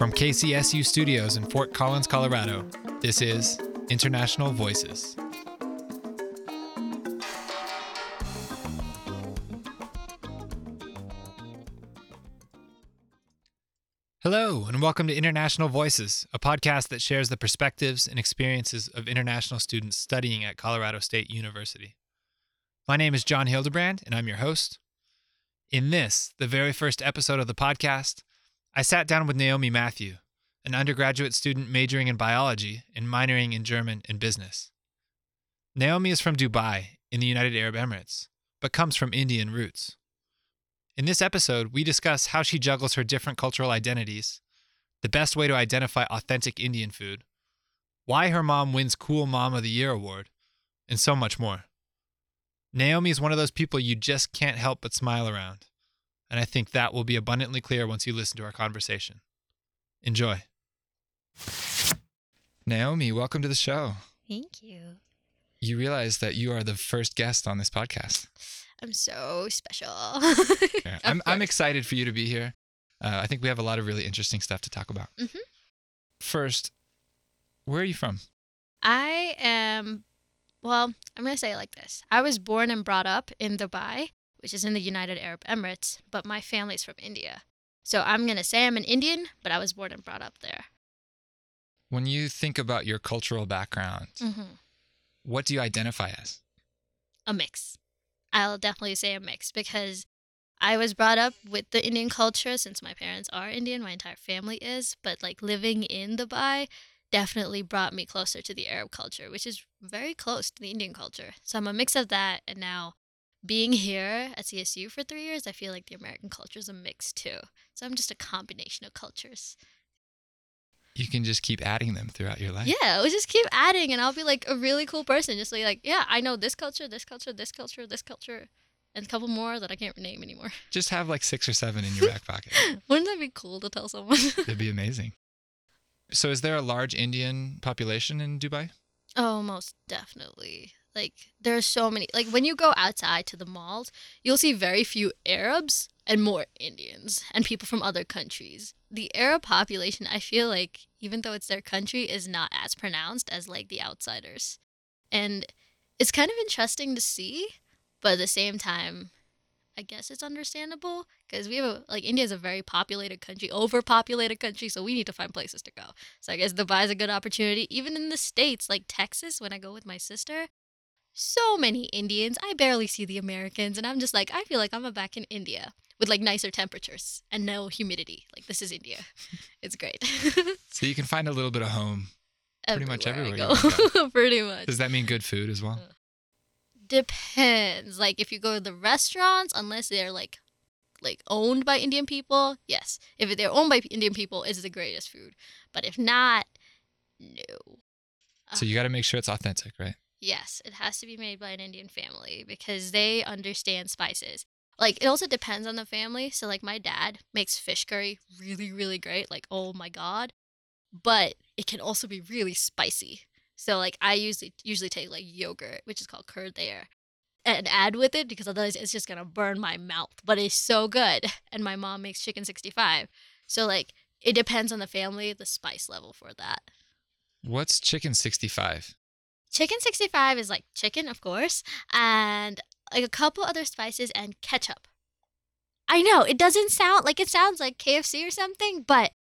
From KCSU Studios in Fort Collins, Colorado, this is International Voices. Hello, and welcome to International Voices, a podcast that shares the perspectives and experiences of international students studying at Colorado State University. My name is John Hildebrand, and I'm your host. In this, the very first episode of the podcast, I sat down with Naomi Matthew, an undergraduate student majoring in biology and minoring in German and business. Naomi is from Dubai in the United Arab Emirates, but comes from Indian roots. In this episode, we discuss how she juggles her different cultural identities, the best way to identify authentic Indian food, why her mom wins Cool Mom of the Year award, and so much more. Naomi is one of those people you just can't help but smile around, and I think that will be abundantly clear once you listen to our conversation. Enjoy. Naomi, welcome to the show. Thank you. You realize that you are the first guest on this podcast. I'm so special. Yeah, I'm, I'm excited for you to be here. Uh, I think we have a lot of really interesting stuff to talk about. Mhm. First, where are you from? I am, well, I'm going to say it like this I was born and brought up in Dubai, which is in the United Arab Emirates, but my family's from India. So I'm going to say I'm an Indian, but I was born and brought up there. When you think about your cultural background, hmm what do you identify as? A mix. I'll definitely say a mix because I was brought up with the Indian culture since my parents are Indian, my entire family is, but like living in Dubai definitely brought me closer to the Arab culture, which is very close to the Indian culture. So I'm a mix of that and now being here at CSU for 3 years, I feel like the American culture is a mix too. So I'm just a combination of cultures. You can just keep adding them throughout your life. Yeah, we'll just keep adding, and I'll be like a really cool person. Just like, like, yeah, I know this culture, this culture, this culture, this culture, and a couple more that I can't name anymore. Just have like six or seven in your back pocket. Wouldn't that be cool to tell someone? It'd be amazing. So, is there a large Indian population in Dubai? oh, most definitely. Like, there are so many. Like, when you go outside to the malls, you'll see very few Arabs and more Indians and people from other countries. The Arab population, I feel like, even though it's their country, is not as pronounced as like the outsiders. And it's kind of interesting to see, but at the same time, I guess it's understandable because we have a, like India is a very populated country, overpopulated country, so we need to find places to go. So I guess Dubai is a good opportunity. Even in the states, like Texas, when I go with my sister, so many Indians. I barely see the Americans, and I'm just like, I feel like I'm back in India with like nicer temperatures and no humidity. Like this is India. It's great. So, you can find a little bit of home. Pretty much I everywhere Pretty much. Does that mean good food as well? Uh, depends. Like if you go to the restaurants, unless they're like like owned by Indian people, yes. If they're owned by Indian people, it's the greatest food. But if not, no. So, you got to make sure it's authentic, right? Yes, it has to be made by an Indian family because they understand spices. Like it also depends on the family. So like my dad makes fish curry really really great, like oh my god. But it can also be really spicy. So like I usually usually take like yogurt, which is called curd there, and add with it because otherwise it's just to burn my mouth. But it's so good. And my mom makes chicken 65. So like it depends on the family, the spice level for that. What's chicken 65? Chicken 65 is like chicken, of course, and like a couple other spices and ketchup. I know, it doesn't sound like it sounds like KFC or something, but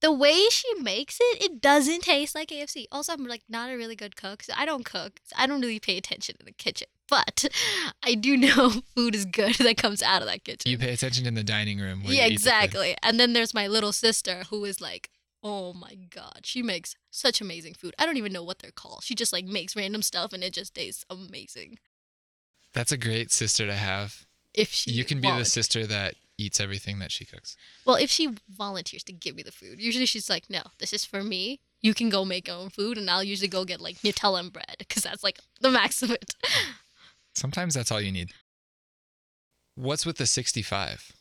the way she makes it, it doesn't taste like KFC. Also, I'm like not a really good cook, so I don't cook. So I don't really pay attention in the kitchen. But I do know food is good that comes out of that kitchen. You pay attention in the dining room. yeah, exactly. And then there's my little sister who is like, oh my god, she makes such amazing food. I don't even know what they're called. She just like makes random stuff and it just tastes amazing. That's a great sister to have. If she You can be the sister that eats everything that she cooks. Well, if she volunteers to give me the food, usually she's like, no, this is for me. You can go make your own food, and I'll usually go get like Nutella and bread because that's like the max of it. Sometimes that's all you need. What's with the 65?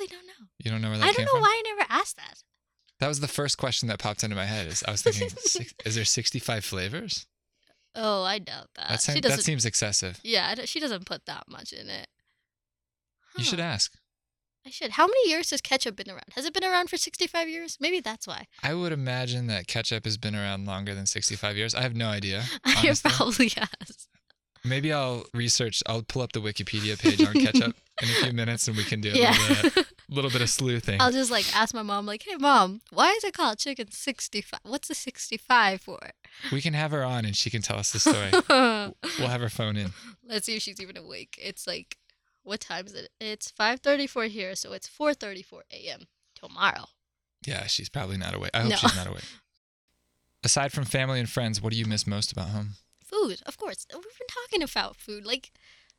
I honestly don't know. You don't know where that I don't know from? why I never asked that. That was the first question that popped into my head. Is I was thinking, six, is there 65 flavors? Oh, I doubt that. That, she that seems excessive. yeah, she doesn't put that much in it. You should ask. I should. How many years has ketchup been around? Has it been around for 65 years? Maybe that's why. I would imagine that ketchup has been around longer than 65 years. I have no idea. it honestly. probably has. Maybe I'll research. I'll pull up the Wikipedia page on ketchup in a few minutes, and we can do a Yeah. little, bit, little bit of sleuthing. I'll just like ask my mom, like, hey, mom, why is it called chicken 65? What's the 65 for? We can have her on, and she can tell us the story. we'll have her phone in. Let's see if she's even awake. It's like, what time is it? It's 5.34 here, so it's 4.34 a.m. tomorrow. Yeah, she's probably not awake. I hope No. she's not awake. Aside from family and friends, what do you miss most about home? Food, of course. We've been talking about food. Like,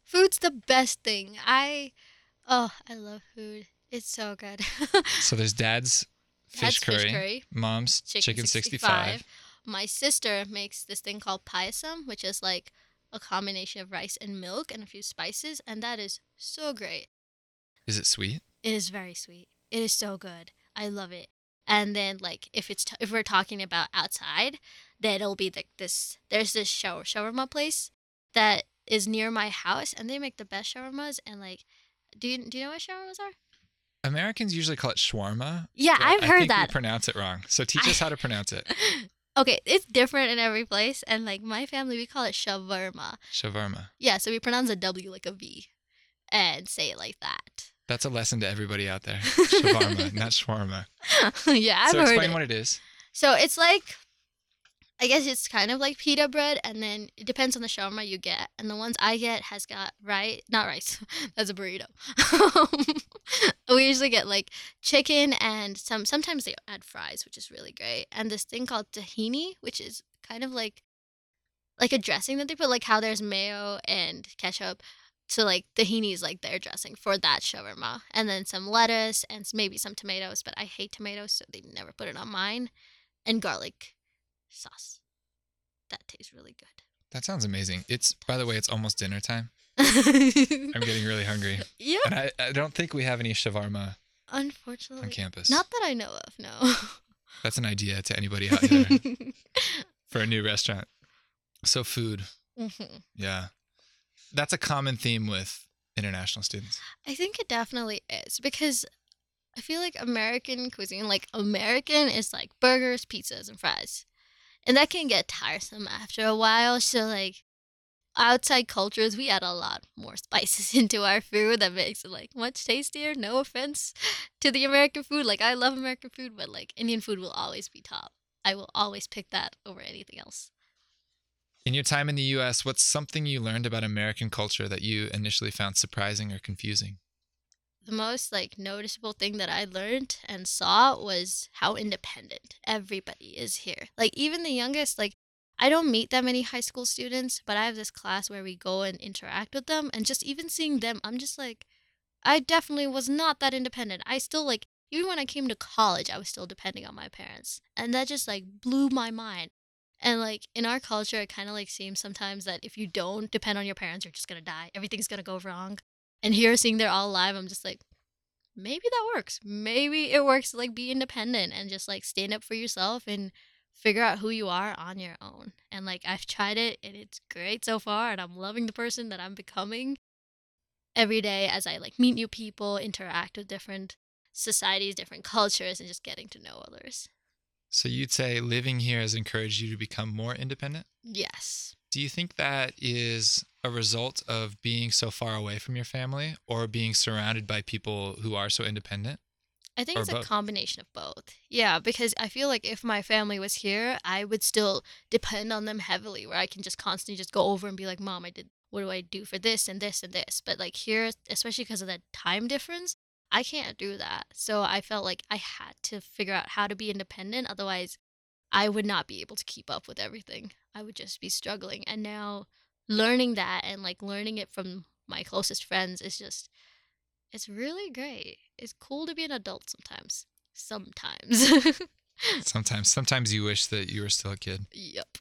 food's the best thing. I, oh, I love food. It's so good. So there's dad's fish, That's curry, fish curry. mom's chicken, 65. My sister makes this thing called payasam, which is like a combination of rice and milk and a few spices, and that is so great. Is it sweet? It is very sweet. It is so good. I love it. And then like if it's t- if we're talking about outside, then it'll be like this. There's this shower shawarma place that is near my house, and they make the best shawarmas. And like, do you do you know what shawarmas are? Americans usually call it shawarma. Yeah, I've heard that. We pronounce it wrong. So teach us how to pronounce it. okay, it's different in every place, and like my family, we call it shawarma. Shawarma. Yeah, so we pronounce a W like a V, and say it like that. That's a lesson to everybody out there. Shawarma, not shawarma. yeah, I've so heard explain it. what it is. So it's like, I guess it's kind of like pita bread, and then it depends on the shawarma you get. And the ones I get has got rice, not rice. That's a burrito. we usually get like chicken and some. Sometimes they add fries, which is really great. And this thing called tahini, which is kind of like like a dressing that they put, like how there's mayo and ketchup. So like tahini is like their dressing for that shawarma, and then some lettuce and maybe some tomatoes. But I hate tomatoes, so they never put it on mine and garlic sauce. That tastes really good. That sounds amazing. It's by the way, it's almost dinner time. I'm getting really hungry, Yeah, and I, I don't think we have any shawarma Unfortunately. on campus. Not that I know of, no. That's an idea to anybody out there for a new restaurant. So food, Mhm. yeah, that's a common theme with international students. I think it definitely is because I feel like American cuisine, like American, is like burgers, pizzas, and fries. And that can get tiresome after a while. So, like, outside cultures, we add a lot more spices into our food that makes it, like, much tastier. No offense to the American food. Like, I love American food, but, like, Indian food will always be top. I will always pick that over anything else. In your time in the U.S., what's something you learned about American culture that you initially found surprising or confusing? the most like noticeable thing that I learned and saw was how independent everybody is here. Like even the youngest, like I don't meet that many high school students, but I have this class where we go and interact with them and just even seeing them, I'm just like I definitely was not that independent. I still like even when I came to college, I was still depending on my parents. And that just like blew my mind. And like in our culture, it kind of like seems sometimes that if you don't depend on your parents, you're just gonna die. Everything's gonna go wrong. And here, seeing they're all alive, I'm just like, maybe that works. Maybe it works to like be independent and just like stand up for yourself and figure out who you are on your own. And like I've tried it and it's great so far, and I'm loving the person that I'm becoming every day as I like meet new people, interact with different societies, different cultures, and just getting to know others. So you'd say living here has encouraged you to become more independent? Yes. Do you think that is a result of being so far away from your family or being surrounded by people who are so independent? I think Or it's both? a combination of both. Yeah, because I feel like if my family was here, I would still depend on them heavily, where I can just constantly just go over and be like, "Mom, I did. What do I do for this and this and this?" But like here, especially because of that time difference, I can't do that. So I felt like I had to figure out how to be independent. Otherwise, I would not be able to keep up with everything. I would just be struggling. And now, learning that and like learning it from my closest friends is just it's really great. It's cool to be an adult sometimes. Sometimes. Sometimes, sometimes you wish that you were still a kid. yep.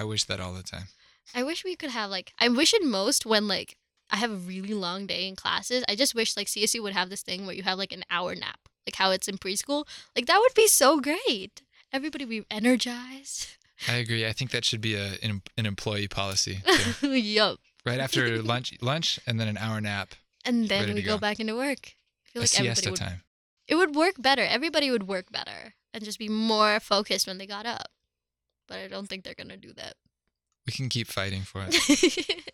I wish that all the time. I wish we could have like I wish it most when like I have a really long day in classes. I just wish like CSU would have this thing where you have like an hour nap, like how it's in preschool. Like that would be so great. Everybody be energized. I agree. I think that should be a an, an employee policy. yup. right after lunch, lunch, and then an hour nap. And then we go go. back into work. I feel a like everybody siesta would time. it would work better. Everybody would work better and just be more focused when they got up. But I don't think they're gonna do that. We can keep fighting for it.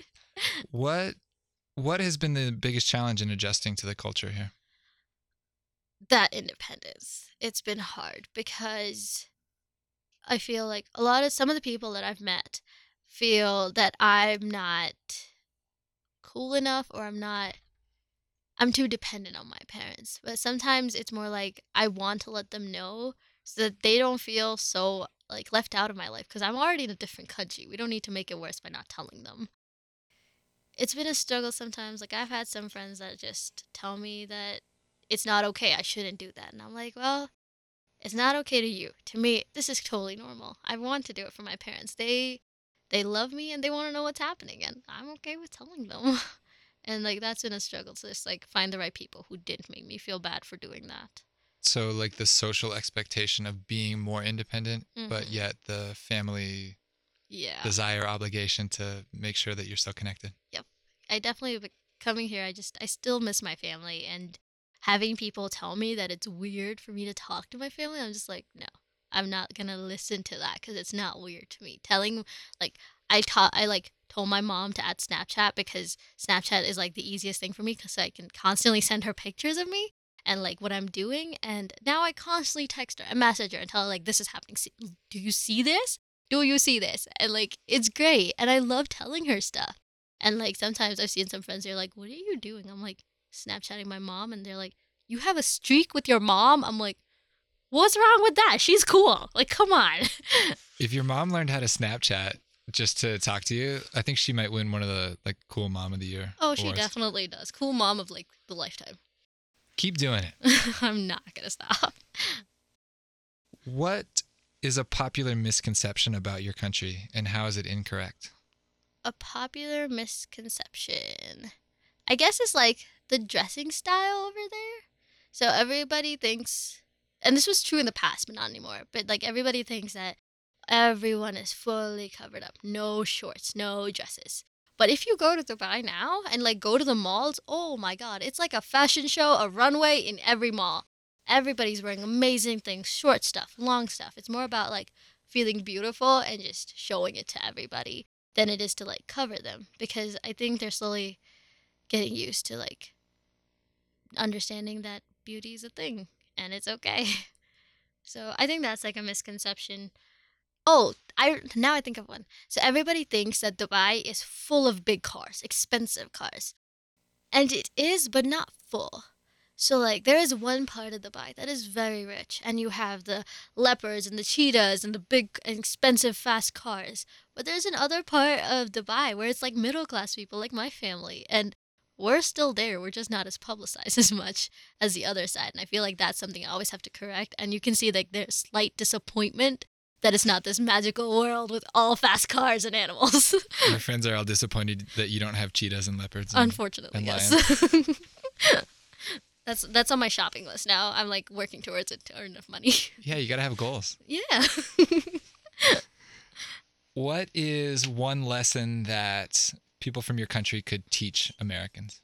what what has been the biggest challenge in adjusting to the culture here? that independence. It's been hard because I feel like a lot of some of the people that I've met feel that I'm not cool enough or I'm not I'm too dependent on my parents. But sometimes it's more like I want to let them know so that they don't feel so like left out of my life because I'm already in a different country. We don't need to make it worse by not telling them. It's been a struggle sometimes. Like I've had some friends that just tell me that it's not okay. I shouldn't do that. And I'm like, well, it's not okay to you. To me, this is totally normal. I want to do it for my parents. They they love me and they want to know what's happening and I'm okay with telling them. and like that's been a struggle to just like find the right people who didn't make me feel bad for doing that. So like the social expectation of being more independent, but Mhm. yet the family Yeah. desire obligation to make sure that you're still connected. Yep. I definitely coming here. I just I still miss my family and having people tell me that it's weird for me to talk to my family. I'm just like, no, I'm not gonna listen to that because it's not weird to me. Telling like I taught I like told my mom to add Snapchat because Snapchat is like the easiest thing for me because I can constantly send her pictures of me and like what I'm doing. And now I constantly text her and message her and tell her like this is happening. Do you see this? Do you see this? And like it's great, and I love telling her stuff. And like sometimes I've seen some friends, they're like, "What are you doing?" I'm like, Snapchatting my mom, and they're like, "You have a streak with your mom?" I'm like, "What's wrong with that? She's cool. Like, come on." If your mom learned how to Snapchat just to talk to you, I think she might win one of the like cool mom of the year. oh, she definitely does. Cool mom of like the lifetime. Keep doing it. I'm not gonna stop. What is a popular misconception about your country and how is it incorrect? A popular misconception, I guess, is like the dressing style over there. So everybody thinks, and this was true in the past, but not anymore. But like everybody thinks that everyone is fully covered up, no shorts, no dresses. But if you go to Dubai now and like go to the malls, oh my god, it's like a fashion show, a runway in every mall. Everybody's wearing amazing things, short stuff, long stuff. It's more about like feeling beautiful and just showing it to everybody than it is to like cover them because I think they're slowly getting used to like understanding that beauty is a thing and it's okay. So I think that's like a misconception. Oh, I now I think of one. So everybody thinks that Dubai is full of big cars, expensive cars. And it is, but not full. So like there is one part of Dubai that is very rich and you have the leopards and the cheetahs and the big expensive fast cars. But there's another part of Dubai where it's like middle class people like my family and we're still there. We're just not as publicized as much as the other side. And I feel like that's something I always have to correct. And you can see like there's slight disappointment that it's not this magical world with all fast cars and animals. My friends are all disappointed that you don't have cheetahs and leopards. And, Unfortunately, and yes. that's that's on my shopping list now. I'm like working towards it to earn enough money. yeah, you got to have goals. yeah. What is one lesson that people from your country could teach Americans?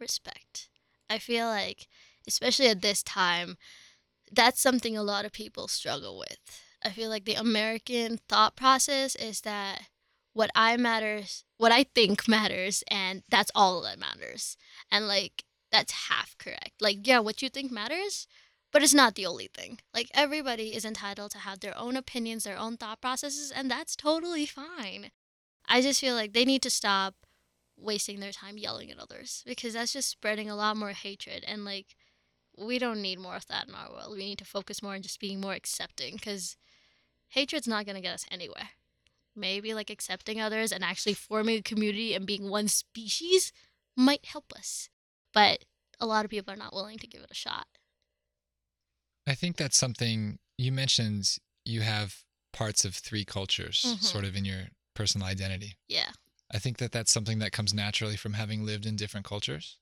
respect. I feel like, especially at this time, that's something a lot of people struggle with. I feel like the American thought process is that what I matters, what I think matters, and that's all that matters. And like, that's half correct. Like, yeah, what you think matters, but it's not the only thing. Like, everybody is entitled to have their own opinions, their own thought processes, and that's totally fine. I just feel like they need to stop wasting their time yelling at others because that's just spreading a lot more hatred and like we don't need more of that in our world we need to focus more on just being more accepting because hatred's not going to get us anywhere maybe like accepting others and actually forming a community and being one species might help us but a lot of people are not willing to give it a shot I think that's something you mentioned you have parts of three cultures Mhm. sort of in your personal identity. yeah I think that that's something that comes naturally from having lived in different cultures.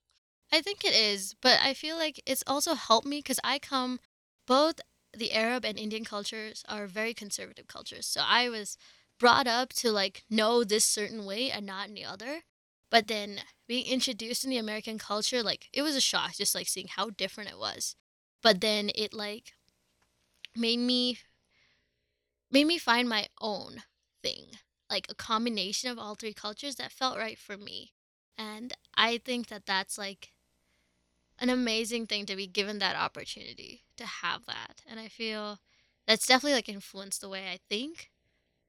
I think it is, but I feel like it's also helped me because I come both the Arab and Indian cultures are very conservative cultures. So I was brought up to like know this certain way and not any other. But then being introduced in the American culture, like it was a shock just like seeing how different it was. But then it like made me made me find my own thing, like a combination of all three cultures that felt right for me. And I think that that's like an amazing thing to be given that opportunity to have that. And I feel that's definitely like influenced the way I think,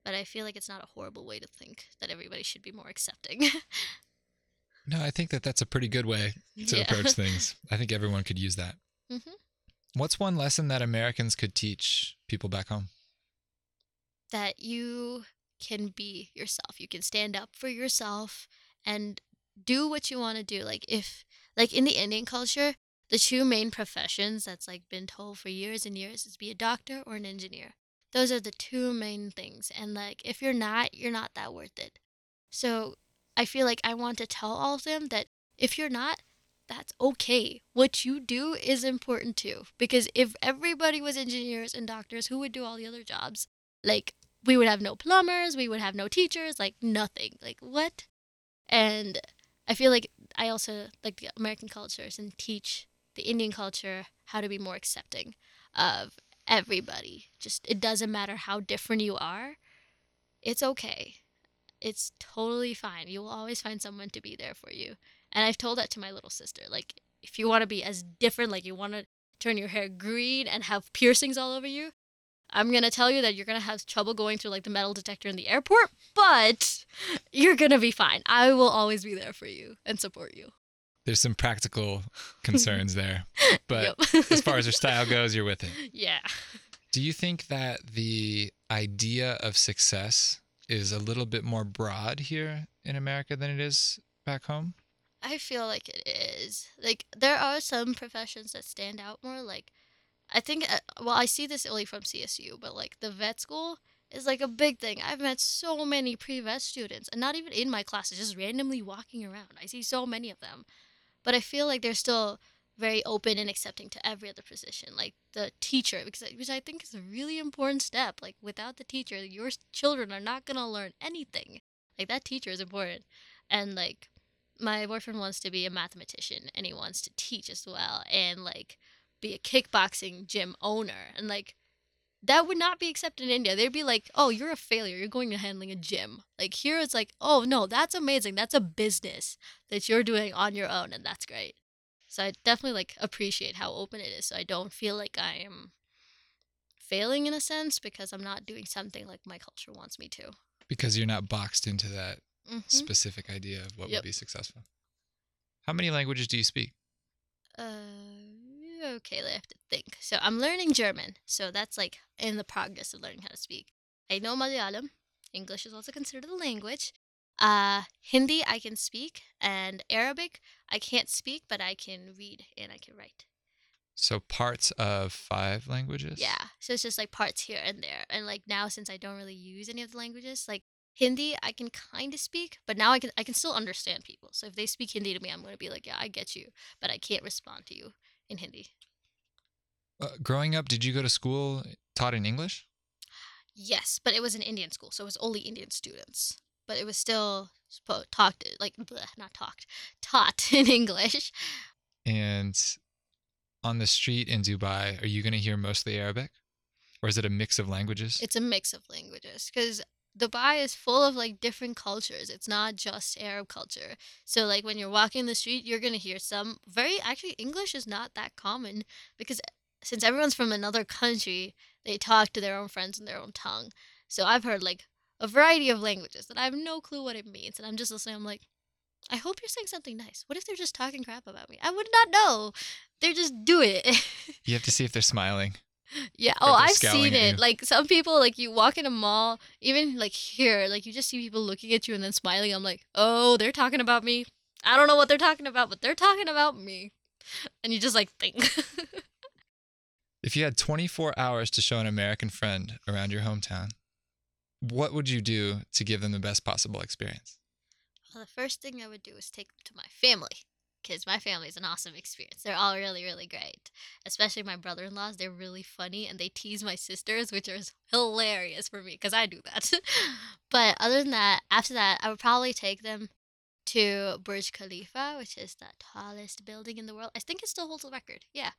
but I feel like it's not a horrible way to think that everybody should be more accepting. No, I think that that's a pretty good way to Yeah. approach things. I think everyone could use that. Mhm. What's one lesson that Americans could teach people back home? that you can be yourself. You can stand up for yourself and do what you want to do. Like if like in the Indian culture, the two main professions that's like been told for years and years is be a doctor or an engineer. Those are the two main things. And like if you're not, you're not that worth it. So I feel like I want to tell all of them that if you're not, that's okay. What you do is important too. Because if everybody was engineers and doctors, who would do all the other jobs? Like we would have no plumbers, we would have no teachers, like nothing. Like what? And I feel like I also like the American cultures and teach the Indian culture how to be more accepting of everybody. Just it doesn't matter how different you are. It's okay. It's totally fine. You will always find someone to be there for you. And I've told that to my little sister. Like if you want to be as different, like you want to turn your hair green and have piercings all over you, I'm gonna tell you that you're gonna have trouble going through like the metal detector in the airport, but you're gonna be fine. I will always be there for you and support you. There's some practical concerns there, but Yep. as far as your style goes, you're with it. yeah, Do you think that the idea of success is a little bit more broad here in America than it is back home? I feel like it is. Like there are some professions that stand out more. Like I think, uh, well, I see this only from CSU, but like the vet school is like a big thing. I've met so many pre-vet students, and not even in my classes, just randomly walking around. I see so many of them, but I feel like they're still very open and accepting to every other position, like the teacher, because which I think is a really important step. Like without the teacher, your children are not gonna learn anything. Like that teacher is important, and like my boyfriend wants to be a mathematician and he wants to teach as well and like be a kickboxing gym owner and like that would not be accepted in India. They'd be like, "Oh, you're a failure. You're going to handling a gym." Like here it's like, "Oh, no, that's amazing. That's a business that you're doing on your own and that's great." So I definitely like appreciate how open it is. So I don't feel like I am failing in a sense because I'm not doing something like my culture wants me to. Because you're not boxed into that Mhm. specific idea of what Yep. would be successful. How many languages do you speak? Uh, okay, I have to think. So I'm learning German. So that's like in the progress of learning how to speak. I know Malayalam. English is also considered a language. Uh, Hindi I can speak, and Arabic I can't speak, but I can read and I can write. So parts of five languages? Yeah, so it's just like parts here and there. And like now, since I don't really use any of the languages, like Hindi I can kind of speak, but now I can I can still understand people. So if they speak Hindi to me, I'm gonna be like, yeah, I get you, but I can't respond to you in Hindi. Uh, growing up, did you go to school taught in English? Yes, but it was an Indian school, so it was only Indian students. But it was still spo- talked like bleh, not talked, taught in English. And on the street in Dubai, are you going to hear mostly Arabic? Or is it a mix of languages? It's a mix of languages because Dubai is full of like different cultures. It's not just Arab culture. So like when you're walking the street, you're gonna hear some very actually English is not that common because since everyone's from another country, they talk to their own friends in their own tongue. So I've heard like a variety of languages that I have no clue what it means, and I'm just listening. I'm like, I hope you're saying something nice. What if they're just talking crap about me? I would not know. They're just do it. you have to see if they're smiling. Yeah. Oh, I've seen it. Like some people, like you walk in a mall, even like here, like you just see people looking at you and then smiling. I'm like, oh, they're talking about me. I don't know what they're talking about, but they're talking about me. And you just like think. If you had 24 hours to show an American friend around your hometown, what would you do to give them the best possible experience? well, the first thing I would do is take them to my family. Because my family is an awesome experience. They're all really, really great. Especially my brother in laws. They're really funny and they tease my sisters, which is hilarious for me because I do that. but other than that, after that, I would probably take them to Burj Khalifa, which is the tallest building in the world. I think it still holds the record. Yeah.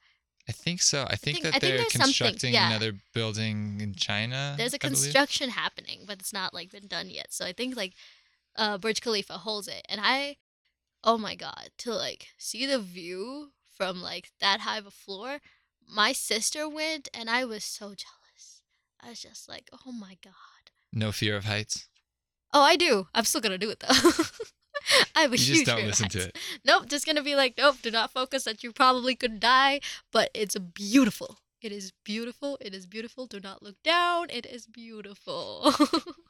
I think so. I think think- that I they're something, constructing yeah. another building in China. There's a construction happening, but it's not like been done yet. So I think like uh Burj Khalifa holds it. And I oh my god, to like see the view from like that high of a floor. My sister went and I was so jealous. I was just like, "Oh my god." No fear of heights. Oh, I do. I'm still to do it though. I have a You huge just don't listen to it. Nope, just gonna be like, nope, do not focus that you probably could die, but it's beautiful. It is beautiful. It is beautiful. Do not look down. It is beautiful.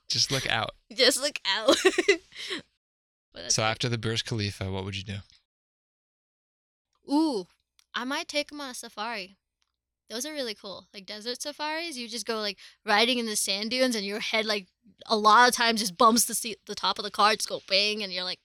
Just look out. just look out. So after the Burj Khalifa, what would you do? ooh, I might take him on a safari. Those are really cool. Like desert safaris, you just go like riding in the sand dunes, and your head like a lot of times just bumps the seat, the top of the car, just go bang, and you're like,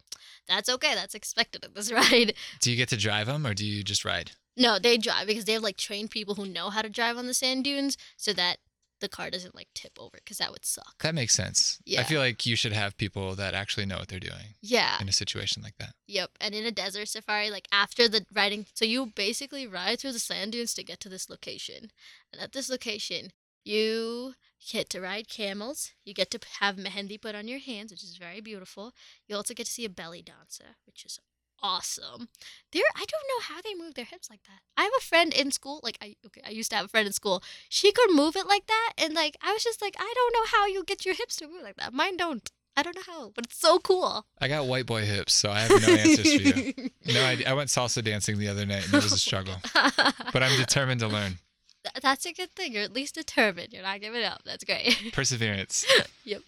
that's okay. That's expected of this ride. Do you get to drive them or do you just ride? No, they drive because they have like trained people who know how to drive on the sand dunes so that the car doesn't like tip over because that would suck. That makes sense. Yeah. I feel like you should have people that actually know what they're doing Yeah. in a situation like that. Yep. And in a desert safari, like after the riding, so you basically ride through the sand dunes to get to this location. And at this location, you get to ride camels. You get to have mehendi put on your hands, which is very beautiful. You also get to see a belly dancer, which is awesome. There, I don't know how they move their hips like that. I have a friend in school, like I okay, I used to have a friend in school. She could move it like that, and like I was just like, I don't know how you get your hips to move like that. Mine don't. I don't know how, but it's so cool. I got white boy hips, so I have no answers for you. No, I, I went salsa dancing the other night and it was a struggle, but I'm determined to learn. Th- That's a good thing. You're at least determined. You're not giving up. That's great. Perseverance. Yep.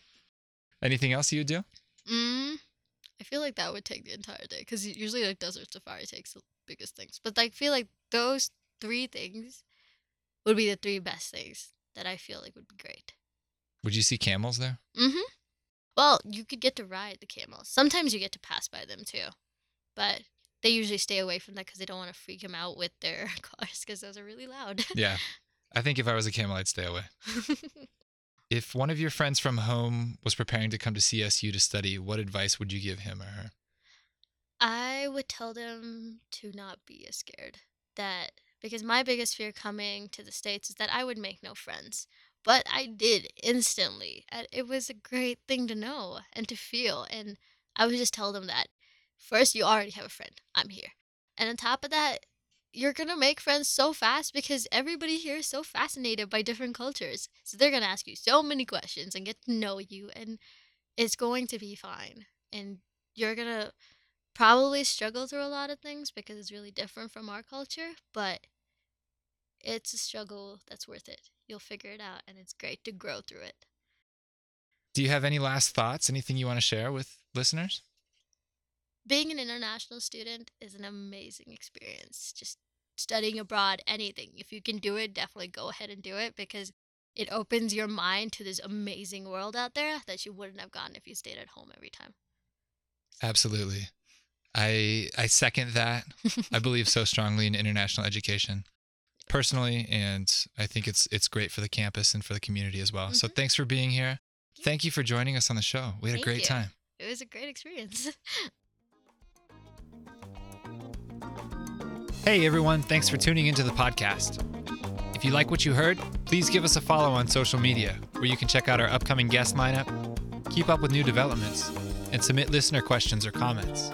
Anything else you would do? Mm, I feel like that would take the entire day because usually like desert safari takes the biggest things. But I feel like those three things would be the three best things that I feel like would be great. Would you see camels there? Mm-hmm. Well, you could get to ride the camels. Sometimes you get to pass by them too, but they usually stay away from that because they don't want to freak them out with their cars because those are really loud. Yeah. I think if I was a camel, I'd stay away. If one of your friends from home was preparing to come to CSU to study, what advice would you give him or her? I would tell them to not be as scared. That because my biggest fear coming to the States is that I would make no friends. But I did instantly. It was a great thing to know and to feel. And I would just tell them that first, you already have a friend. I'm here. And on top of that, you're going to make friends so fast because everybody here is so fascinated by different cultures. So they're going to ask you so many questions and get to know you. And it's going to be fine. And you're going to probably struggle through a lot of things because it's really different from our culture, but it's a struggle that's worth it. You'll figure it out, and it's great to grow through it. Do you have any last thoughts? Anything you want to share with listeners? Being an international student is an amazing experience. Just studying abroad, anything. If you can do it, definitely go ahead and do it because it opens your mind to this amazing world out there that you wouldn't have gotten if you stayed at home every time. Absolutely. I I second that. I believe so strongly in international education personally and I think it's it's great for the campus and for the community as well. So Mhm. thanks for being here. Thank you for joining us on the show. We had Thank a great you. time. It was a great experience. Hey everyone, thanks for tuning into the podcast. If you like what you heard, please give us a follow on social media where you can check out our upcoming guest lineup, keep up with new developments, and submit listener questions or comments.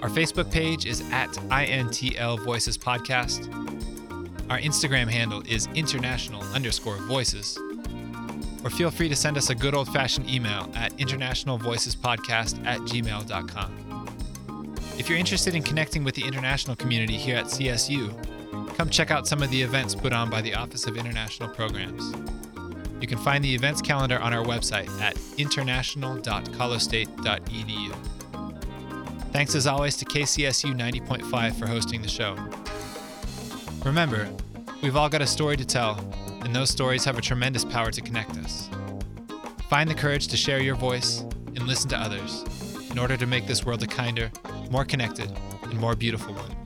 Our Facebook page is at INTL Voices Podcast. Our Instagram handle is international underscore voices. Or feel free to send us a good old fashioned email at internationalvoicespodcast at gmail.com. If you're interested in connecting with the international community here at CSU, come check out some of the events put on by the Office of International Programs. You can find the events calendar on our website at international.colostate.edu. Thanks as always to KCSU 90.5 for hosting the show. Remember, we've all got a story to tell, and those stories have a tremendous power to connect us. Find the courage to share your voice and listen to others in order to make this world a kinder, more connected, and more beautiful one.